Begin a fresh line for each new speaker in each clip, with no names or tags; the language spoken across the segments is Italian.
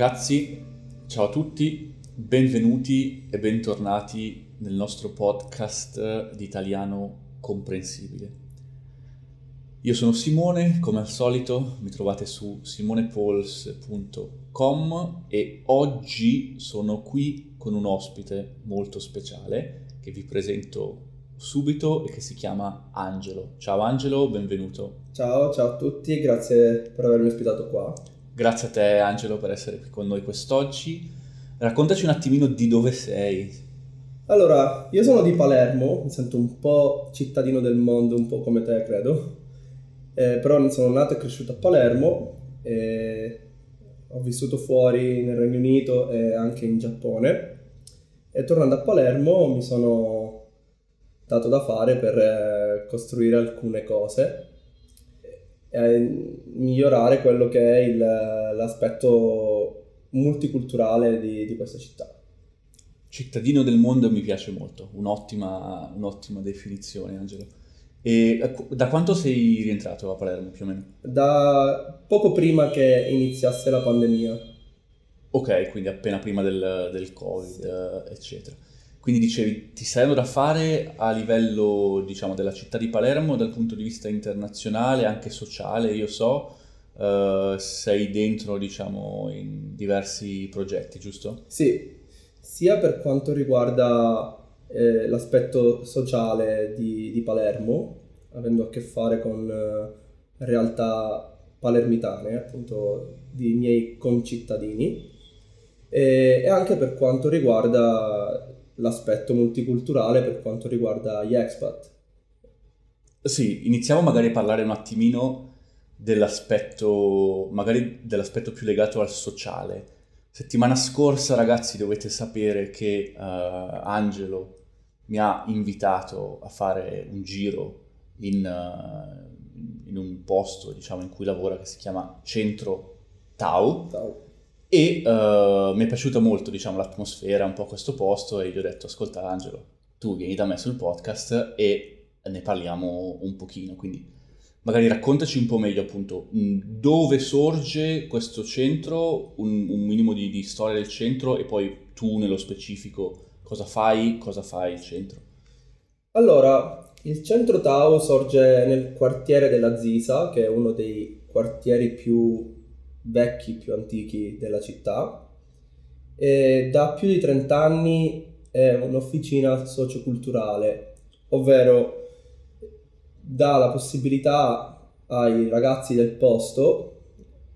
Ragazzi, ciao a tutti, benvenuti e bentornati nel nostro podcast di italiano comprensibile. Io sono Simone, come al solito mi trovate su simonepols.com e oggi sono qui con un ospite molto speciale che vi presento subito e che si chiama Angelo. Ciao Angelo, benvenuto.
Ciao, ciao a tutti, grazie per avermi ospitato qua.
Grazie a te Angelo per essere qui con noi quest'oggi. Raccontaci un attimino di dove sei.
Allora, io sono di Palermo, mi sento un po' cittadino del mondo, un po' come te credo, eh, però sono nato e cresciuto a Palermo, e ho vissuto fuori nel Regno Unito e anche in Giappone e tornando a Palermo mi sono dato da fare per eh, costruire alcune cose e migliorare quello che è il, l'aspetto multiculturale di, di, questa città.
Cittadino del mondo mi piace molto, un'ottima, un'ottima definizione Angelo. E da quanto sei rientrato a Palermo più o meno?
Da poco prima che iniziasse la pandemia.
Ok, quindi appena prima del, del Covid, sì. eccetera. Quindi dicevi, ti saranno da fare a livello, diciamo, della città di Palermo dal punto di vista internazionale, anche sociale, io so, uh, sei dentro, diciamo, in diversi progetti, giusto?
Sì, sia per quanto riguarda eh, l'aspetto sociale di, di, Palermo, avendo a che fare con eh, realtà palermitane, appunto, di miei concittadini, e, e anche per quanto riguarda l'aspetto multiculturale per quanto riguarda gli expat.
Sì, iniziamo magari a parlare un attimino dell'aspetto, magari dell'aspetto più legato al sociale. Settimana scorsa, ragazzi, dovete sapere che uh, Angelo mi ha invitato a fare un giro in, uh, in un posto, diciamo, in cui lavora che si chiama Centro Tau. Tau e uh, mi è piaciuta molto, diciamo, l'atmosfera, un po' questo posto e gli ho detto, ascolta Angelo, tu vieni da me sul podcast e ne parliamo un pochino, quindi magari raccontaci un po' meglio appunto dove sorge questo centro, un, un minimo di, di, storia del centro e poi tu nello specifico cosa fai, cosa fai il centro.
Allora, il centro Tau sorge nel quartiere della Zisa, che è uno dei quartieri più vecchi più antichi della città. E da più di 30 anni è un'officina socioculturale, ovvero dà la possibilità ai ragazzi del posto,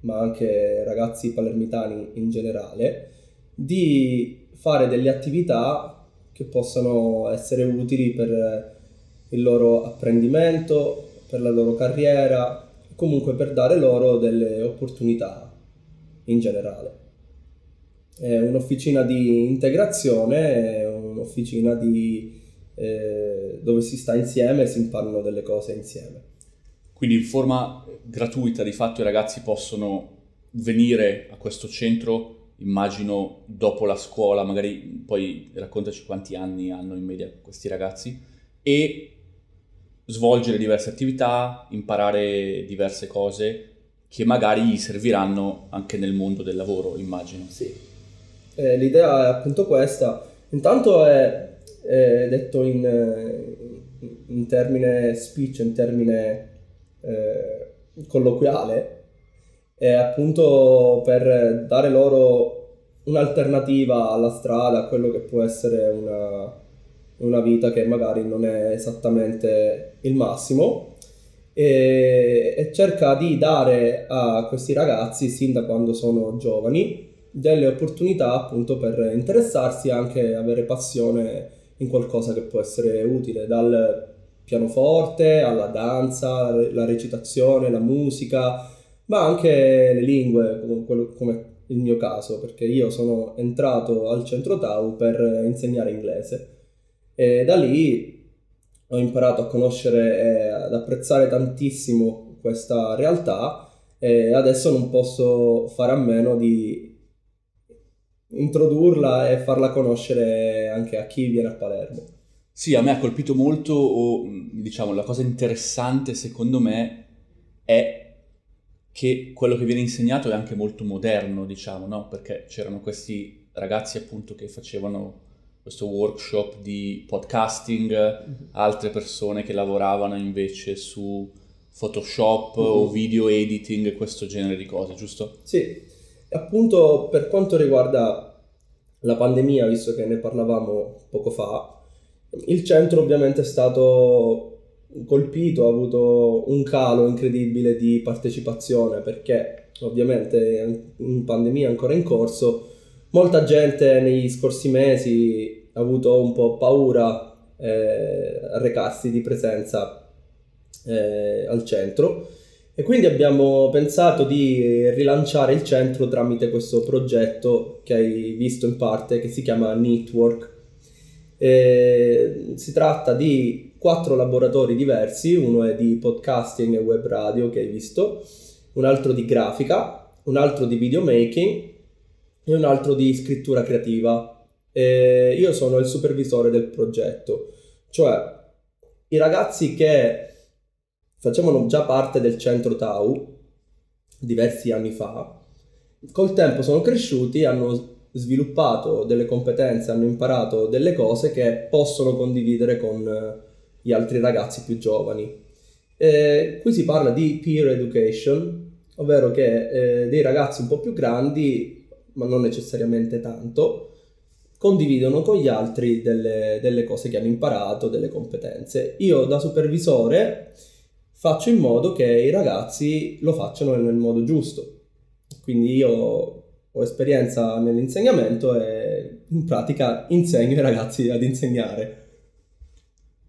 ma anche ragazzi palermitani in generale, di fare delle attività che possano essere utili per il loro apprendimento, per la loro carriera, comunque per dare loro delle opportunità in generale. È un'officina di integrazione, è un'officina di, eh, dove si sta insieme e si imparano delle cose insieme.
Quindi in forma gratuita di fatto i ragazzi possono venire a questo centro, immagino dopo la scuola, magari poi raccontaci quanti anni hanno in media questi ragazzi, e svolgere diverse attività, imparare diverse cose che magari gli serviranno anche nel mondo del lavoro, immagino.
Sì, eh, l'idea è appunto questa. Intanto è, è detto in, in, termine speech, in termine eh, colloquiale, è appunto per dare loro un'alternativa alla strada, a quello che può essere una, una vita che magari non è esattamente il massimo e, e, cerca di dare a questi ragazzi, sin da quando sono giovani, delle opportunità appunto per interessarsi e anche avere passione in qualcosa che può essere utile, dal pianoforte alla danza, la recitazione, la musica, ma anche le lingue, come il mio caso, perché io sono entrato al centro Tau per insegnare inglese e da lì ho imparato a conoscere e ad apprezzare tantissimo questa realtà e adesso non posso fare a meno di introdurla e farla conoscere anche a chi viene a Palermo.
Sì, a me ha colpito molto, o diciamo, la cosa interessante secondo me è che quello che viene insegnato è anche molto moderno, diciamo, no? Perché c'erano questi ragazzi appunto che facevano questo workshop di podcasting, mm-hmm. altre persone che lavoravano invece su Photoshop mm-hmm. o video editing, questo genere di cose, giusto?
Sì, appunto per quanto riguarda la pandemia, visto che ne parlavamo poco fa, il centro ovviamente è stato colpito, ha avuto un calo incredibile di partecipazione perché ovviamente in pandemia ancora in corso molta gente negli scorsi mesi ha avuto un po' paura eh, a recarsi di presenza eh, al centro e quindi abbiamo pensato di rilanciare il centro tramite questo progetto che hai visto in parte che si chiama Network. E si tratta di quattro laboratori diversi, uno è di podcasting e web radio che hai visto, un altro di grafica, un altro di videomaking e un altro di scrittura creativa. E io sono il supervisore del progetto, cioè i ragazzi che facevano già parte del centro Tau diversi anni fa, col tempo sono cresciuti, hanno sviluppato delle competenze, hanno imparato delle cose che possono condividere con gli altri ragazzi più giovani. E qui si parla di peer education, ovvero che eh, dei ragazzi un po' più grandi ma non necessariamente tanto, condividono con gli altri delle, delle cose che hanno imparato, delle competenze. Io da supervisore faccio in modo che i ragazzi lo facciano nel modo giusto. Quindi io ho esperienza nell'insegnamento e in pratica insegno i ragazzi ad insegnare.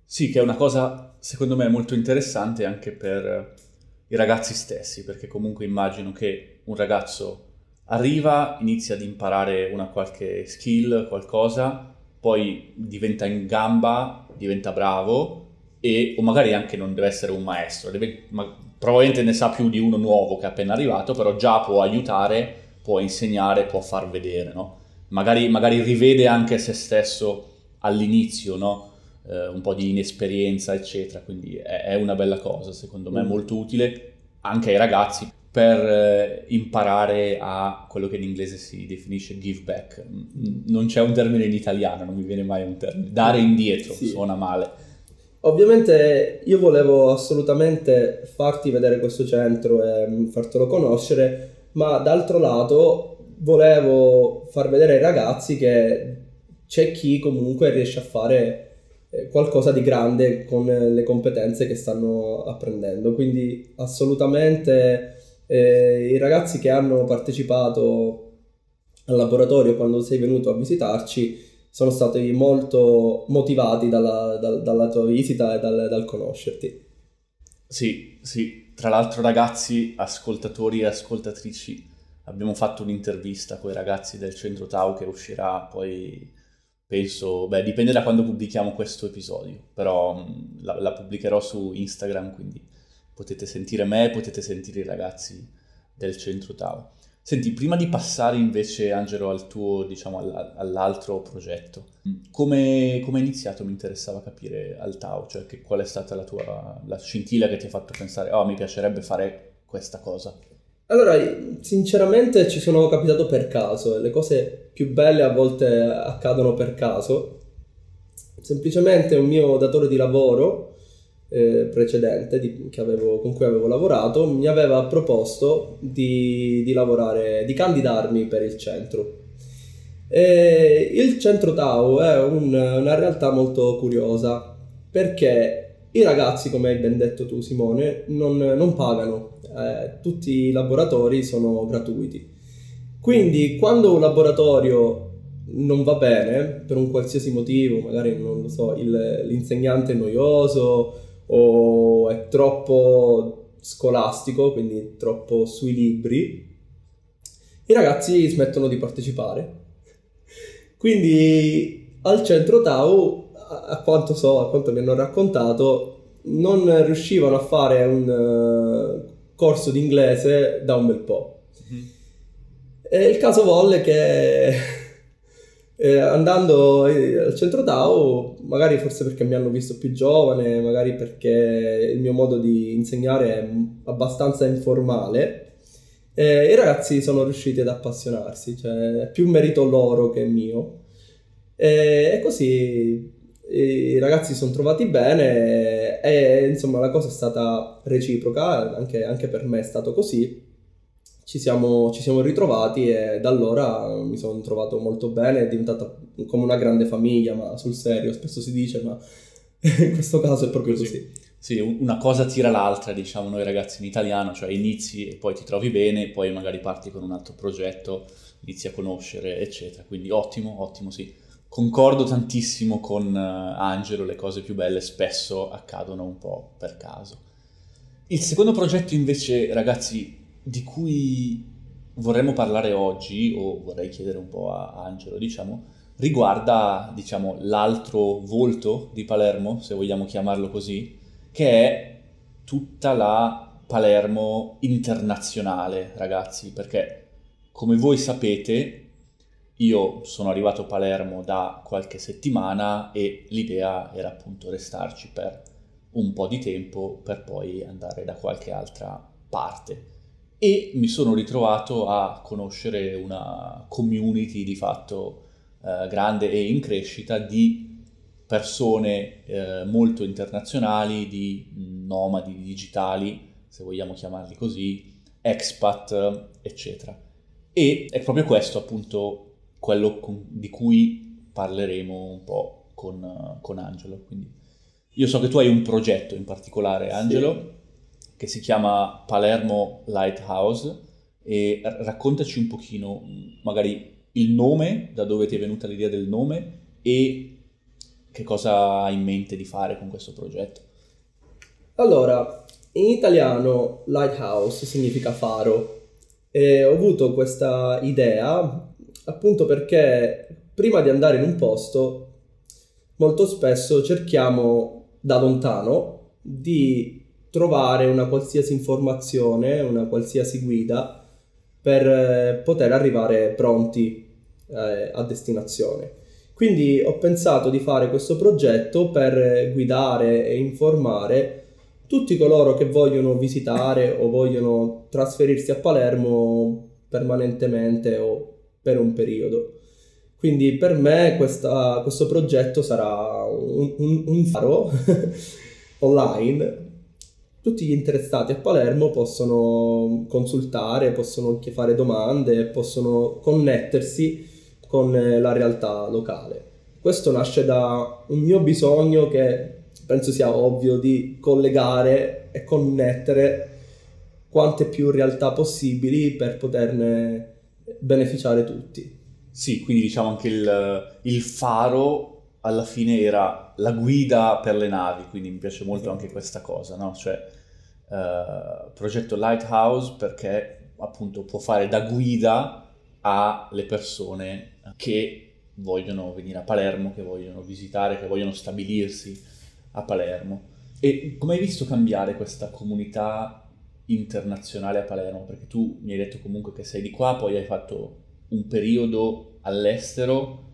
Sì, che è una cosa secondo me molto interessante anche per i ragazzi stessi, perché comunque immagino che un ragazzo arriva, inizia ad imparare una qualche skill, qualcosa, poi diventa in gamba, diventa bravo e o magari anche non deve essere un maestro, deve, ma, probabilmente ne sa più di uno nuovo che è appena arrivato, però già può aiutare, può insegnare, può far vedere, no? Magari, magari rivede anche se stesso all'inizio, no? Eh, un po' di inesperienza, eccetera, quindi è, è una bella cosa, secondo me, mm. molto utile anche ai ragazzi per eh, imparare a quello che in inglese si definisce give back. Non c'è un termine in italiano, non mi viene mai un termine. Dare indietro sì. suona male.
Ovviamente io volevo assolutamente farti vedere questo centro e mm, fartelo conoscere, ma d'altro lato volevo far vedere ai ragazzi che c'è chi comunque riesce a fare eh, qualcosa di grande con le competenze che stanno apprendendo. Quindi assolutamente eh, I ragazzi che hanno partecipato al laboratorio quando sei venuto a visitarci sono stati molto motivati dalla, dalla, dalla tua visita e dal, dal conoscerti.
Sì, sì, tra l'altro ragazzi, ascoltatori e ascoltatrici, abbiamo fatto un'intervista con i ragazzi del centro Tau che uscirà poi, penso, beh, dipende da quando pubblichiamo questo episodio, però mm, la, la pubblicherò su Instagram, quindi potete sentire me, potete sentire i ragazzi del centro Tau. Senti, prima di passare invece, Angelo, al tuo, diciamo, all'altro progetto, come, è iniziato? Mi interessava capire al Tau, cioè che, qual è stata la tua la scintilla che ti ha fatto pensare, oh, mi piacerebbe fare questa cosa.
Allora, sinceramente ci sono capitato per caso, e le cose più belle a volte accadono per caso. Semplicemente un mio datore di lavoro eh, precedente di, avevo, con cui avevo lavorato mi aveva proposto di, di lavorare, di candidarmi per il centro. E il centro Tau è un, una realtà molto curiosa perché i ragazzi, come hai ben detto tu Simone, non, non pagano, eh, tutti i laboratori sono gratuiti. Quindi quando un laboratorio non va bene per un qualsiasi motivo, magari non lo so, il, l'insegnante è noioso o è troppo scolastico, quindi troppo sui libri, i ragazzi smettono di partecipare. Quindi al centro Tau, a quanto so, a quanto mi hanno raccontato, non riuscivano a fare un uh, corso di inglese da un bel po'. Mm-hmm. E il caso volle che eh, andando al centro DAO, magari forse perché mi hanno visto più giovane, magari perché il mio modo di insegnare è abbastanza informale, E I ragazzi sono riusciti ad appassionarsi, cioè è più merito loro che mio. E, e così i ragazzi si sono trovati bene e insomma la cosa è stata reciproca, anche, anche per me è stato così. Ci siamo, ci siamo, ritrovati e da allora mi sono trovato molto bene, è diventata come una grande famiglia, ma sul serio, spesso si dice, ma in questo caso è proprio così.
Sì, una cosa tira l'altra, diciamo noi ragazzi in italiano, cioè inizi e poi ti trovi bene, poi magari parti con un altro progetto, inizi a conoscere, eccetera. Quindi ottimo, ottimo, sì. Concordo tantissimo con uh, Angelo, le cose più belle spesso accadono un po' per caso. Il secondo progetto invece, ragazzi, di cui vorremmo parlare oggi, o vorrei chiedere un po' a Angelo, diciamo, riguarda, diciamo, l'altro volto di Palermo, se vogliamo chiamarlo così, che è tutta la Palermo internazionale, ragazzi, perché come voi sapete, io sono arrivato a Palermo da qualche settimana e l'idea era appunto restarci per un po' di tempo per poi andare da qualche altra parte e mi sono ritrovato a conoscere una community di fatto eh, grande e in crescita di persone eh, molto internazionali, di nomadi digitali, se vogliamo chiamarli così, expat, eccetera. E è proprio questo appunto quello con, di cui parleremo un po' con, con Angelo. Quindi io so che tu hai un progetto in particolare, Angelo. Sì che si chiama Palermo Lighthouse e raccontaci un pochino magari il nome, da dove ti è venuta l'idea del nome e che cosa hai in mente di fare con questo progetto.
Allora, in italiano lighthouse significa faro e ho avuto questa idea appunto perché prima di andare in un posto molto spesso cerchiamo da lontano di trovare una qualsiasi informazione, una qualsiasi guida per eh, poter arrivare pronti eh, a destinazione. Quindi ho pensato di fare questo progetto per guidare e informare tutti coloro che vogliono visitare o vogliono trasferirsi a Palermo permanentemente o per un periodo. Quindi per me questa, questo progetto sarà un, un, un faro online tutti gli interessati a Palermo possono consultare, possono anche fare domande, possono connettersi con eh, la realtà locale. Questo nasce da un mio bisogno che penso sia ovvio di collegare e connettere quante più realtà possibili per poterne beneficiare tutti.
Sì, quindi diciamo anche il, il faro alla fine era la guida per le navi, quindi mi piace molto anche questa cosa, no? Cioè, uh, progetto Lighthouse perché appunto può fare da guida alle persone che vogliono venire a Palermo, che vogliono visitare, che vogliono stabilirsi a Palermo. E come hai visto cambiare questa comunità internazionale a Palermo? Perché tu mi hai detto comunque che sei di qua, poi hai fatto un periodo all'estero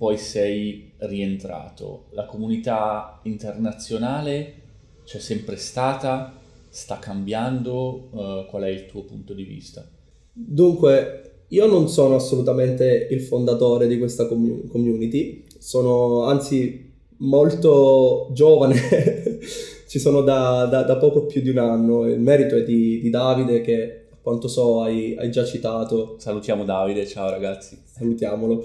poi sei rientrato. La comunità internazionale c'è sempre stata, sta cambiando, uh, qual è il tuo punto di vista?
Dunque, io non sono assolutamente il fondatore di questa community, sono anzi molto giovane, ci sono da, da, da, poco più di un anno, il merito è di, di Davide che a quanto so hai, hai già citato.
Salutiamo Davide, ciao ragazzi.
Salutiamolo.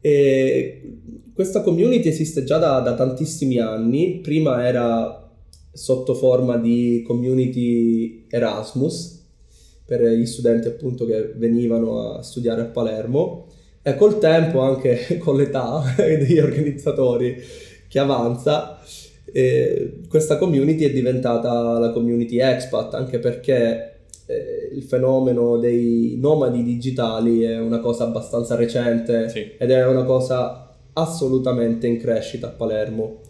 E questa community esiste già da, da, tantissimi anni, prima era sotto forma di community Erasmus per gli studenti appunto che venivano a studiare a Palermo e col tempo anche con l'età degli organizzatori che avanza eh, questa community è diventata la community expat anche perché eh, il fenomeno dei nomadi digitali è una cosa abbastanza recente sì. ed è una cosa assolutamente in crescita a Palermo.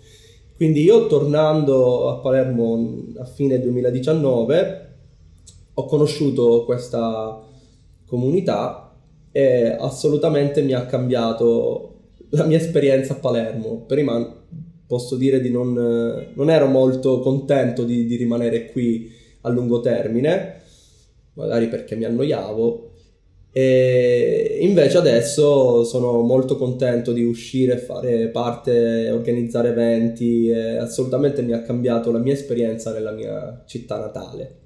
Quindi io tornando a Palermo a fine 2019 ho conosciuto questa comunità e assolutamente mi ha cambiato la mia esperienza a Palermo. Prima posso dire di non, non ero molto contento di, di rimanere qui a lungo termine magari perché mi annoiavo. E invece adesso sono molto contento di uscire, fare parte, organizzare eventi, assolutamente mi ha cambiato la mia esperienza nella mia città natale.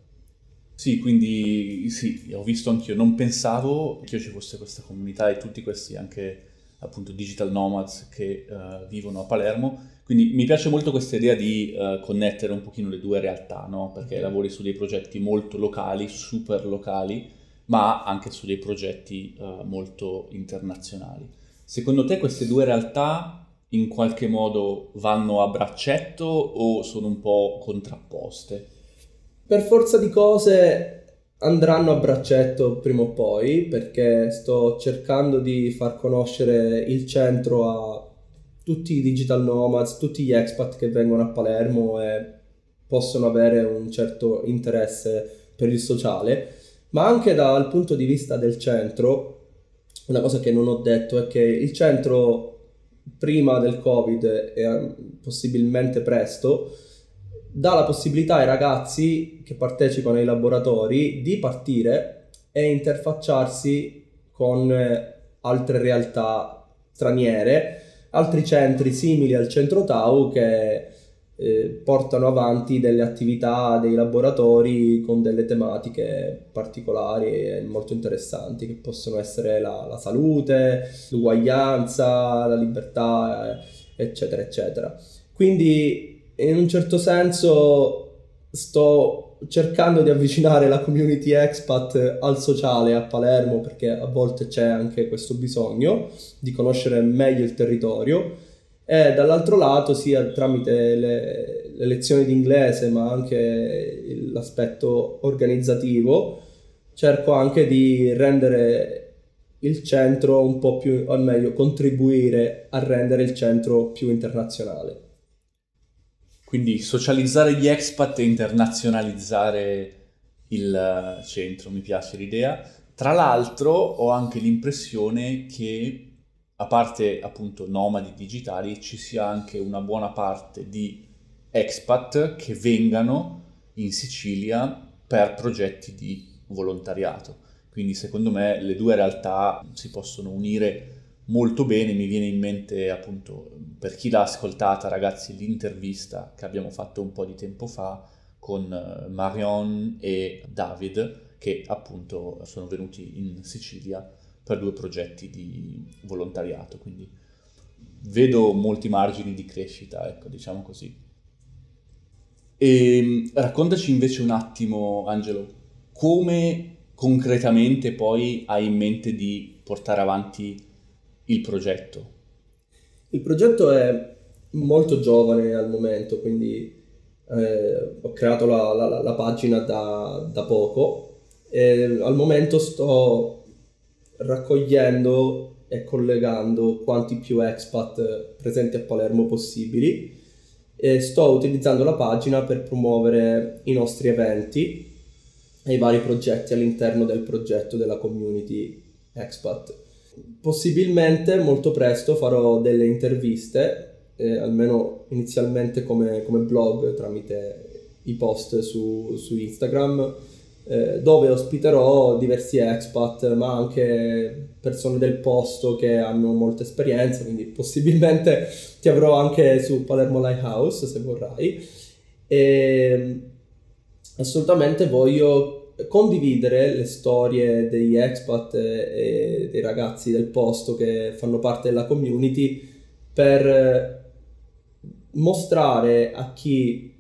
Sì, quindi sì, ho visto anch'io, non pensavo che ci fosse questa comunità e tutti questi anche appunto digital nomads che uh, vivono a Palermo, quindi mi piace molto questa idea di uh, connettere un pochino le due realtà, no? Perché lavori su dei progetti molto locali, super locali, ma anche su dei progetti uh, molto internazionali. Secondo te queste due realtà in qualche modo vanno a braccetto o sono un po' contrapposte?
per forza di cose andranno a braccetto prima o poi perché sto cercando di far conoscere il centro a tutti i digital nomads, tutti gli expat che vengono a Palermo e possono avere un certo interesse per il sociale, ma anche dal punto di vista del centro, una cosa che non ho detto è che il centro prima del Covid e possibilmente presto dà la possibilità ai ragazzi che partecipano ai laboratori di partire e interfacciarsi con eh, altre realtà straniere, altri centri simili al centro Tau che eh, portano avanti delle attività, dei laboratori con delle tematiche particolari e molto interessanti che possono essere la, la salute, l'uguaglianza, la libertà, eh, eccetera, eccetera. Quindi in un certo senso sto cercando di avvicinare la community expat al sociale a Palermo perché a volte c'è anche questo bisogno di conoscere meglio il territorio e dall'altro lato sia tramite le, le lezioni di inglese ma anche l'aspetto organizzativo cerco anche di rendere il centro un po' più, o meglio contribuire a rendere il centro più internazionale.
Quindi socializzare gli expat e internazionalizzare il centro, mi piace l'idea. Tra l'altro ho anche l'impressione che, a parte appunto nomadi digitali, ci sia anche una buona parte di expat che vengano in Sicilia per progetti di volontariato. Quindi secondo me le due realtà si possono unire molto bene, mi viene in mente appunto per chi l'ha ascoltata ragazzi l'intervista che abbiamo fatto un po' di tempo fa con eh, Marion e David che appunto sono venuti in Sicilia per due progetti di volontariato, quindi vedo molti margini di crescita, ecco, diciamo così. E ehm, raccontaci invece un attimo, Angelo, come concretamente poi hai in mente di portare avanti il progetto?
Il progetto è molto giovane al momento, quindi eh, ho creato la, la, la pagina da, da, poco e al momento sto raccogliendo e collegando quanti più expat presenti a Palermo possibili. E sto utilizzando la pagina per promuovere i nostri eventi e i vari progetti all'interno del progetto della community expat. Possibilmente molto presto farò delle interviste, eh, almeno inizialmente come, come, blog tramite i post su, su Instagram, eh, dove ospiterò diversi expat, ma anche persone del posto che hanno molta esperienza, quindi possibilmente ti avrò anche su Palermo Lighthouse se vorrai. E assolutamente voglio condividere le storie degli expat e dei ragazzi del posto che fanno parte della community per mostrare a chi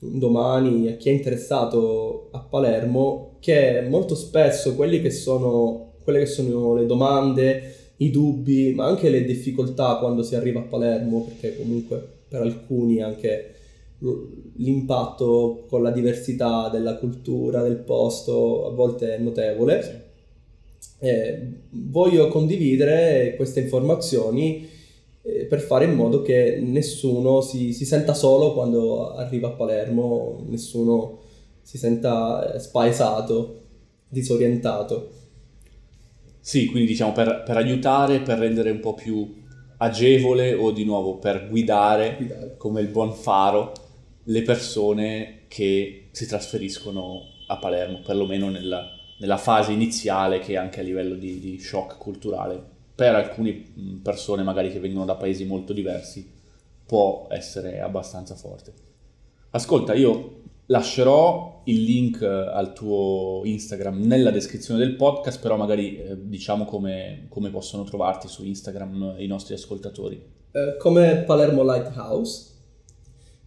domani, a chi è interessato a Palermo, che molto spesso che sono, quelle che sono le domande, i dubbi, ma anche le difficoltà quando si arriva a Palermo, perché comunque per alcuni anche l'impatto con la diversità della cultura, del posto, a volte è notevole. Eh, voglio condividere queste informazioni eh, per fare in modo che nessuno si, si, senta solo quando arriva a Palermo, nessuno si senta spaesato, disorientato.
Sì, quindi diciamo per, per aiutare, per rendere un po' più agevole o di nuovo per guidare, guidare. come il buon faro le persone che si trasferiscono a Palermo, perlomeno nella nella fase iniziale che anche a livello di, di shock culturale per alcune persone magari che vengono da paesi molto diversi può essere abbastanza forte. Ascolta, io lascerò il link al tuo Instagram nella descrizione del podcast, però magari eh, diciamo come, come, possono trovarti su Instagram i nostri ascoltatori.
Eh, come Palermo Lighthouse.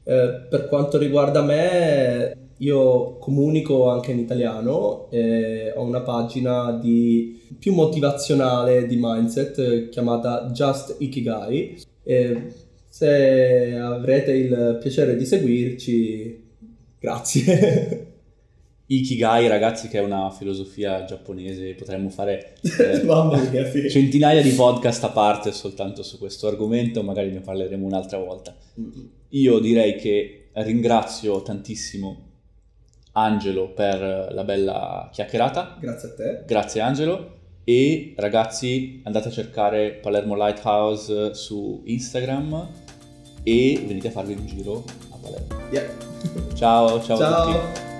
Eh, per quanto riguarda me, io comunico anche in italiano e ho una pagina di, più motivazionale di mindset eh, chiamata Just Ikigai. E se avrete il piacere di seguirci, grazie.
Ikigai, ragazzi, che è una filosofia giapponese, potremmo fare eh,
mia, sì.
centinaia di podcast a parte soltanto su questo argomento, magari ne parleremo un'altra volta. Io direi che ringrazio tantissimo Angelo per la bella chiacchierata.
Grazie a te.
Grazie Angelo. E ragazzi andate a cercare Palermo Lighthouse su Instagram e venite a farvi un giro a Palermo.
Yeah.
Ciao, ciao, ciao. a tutti.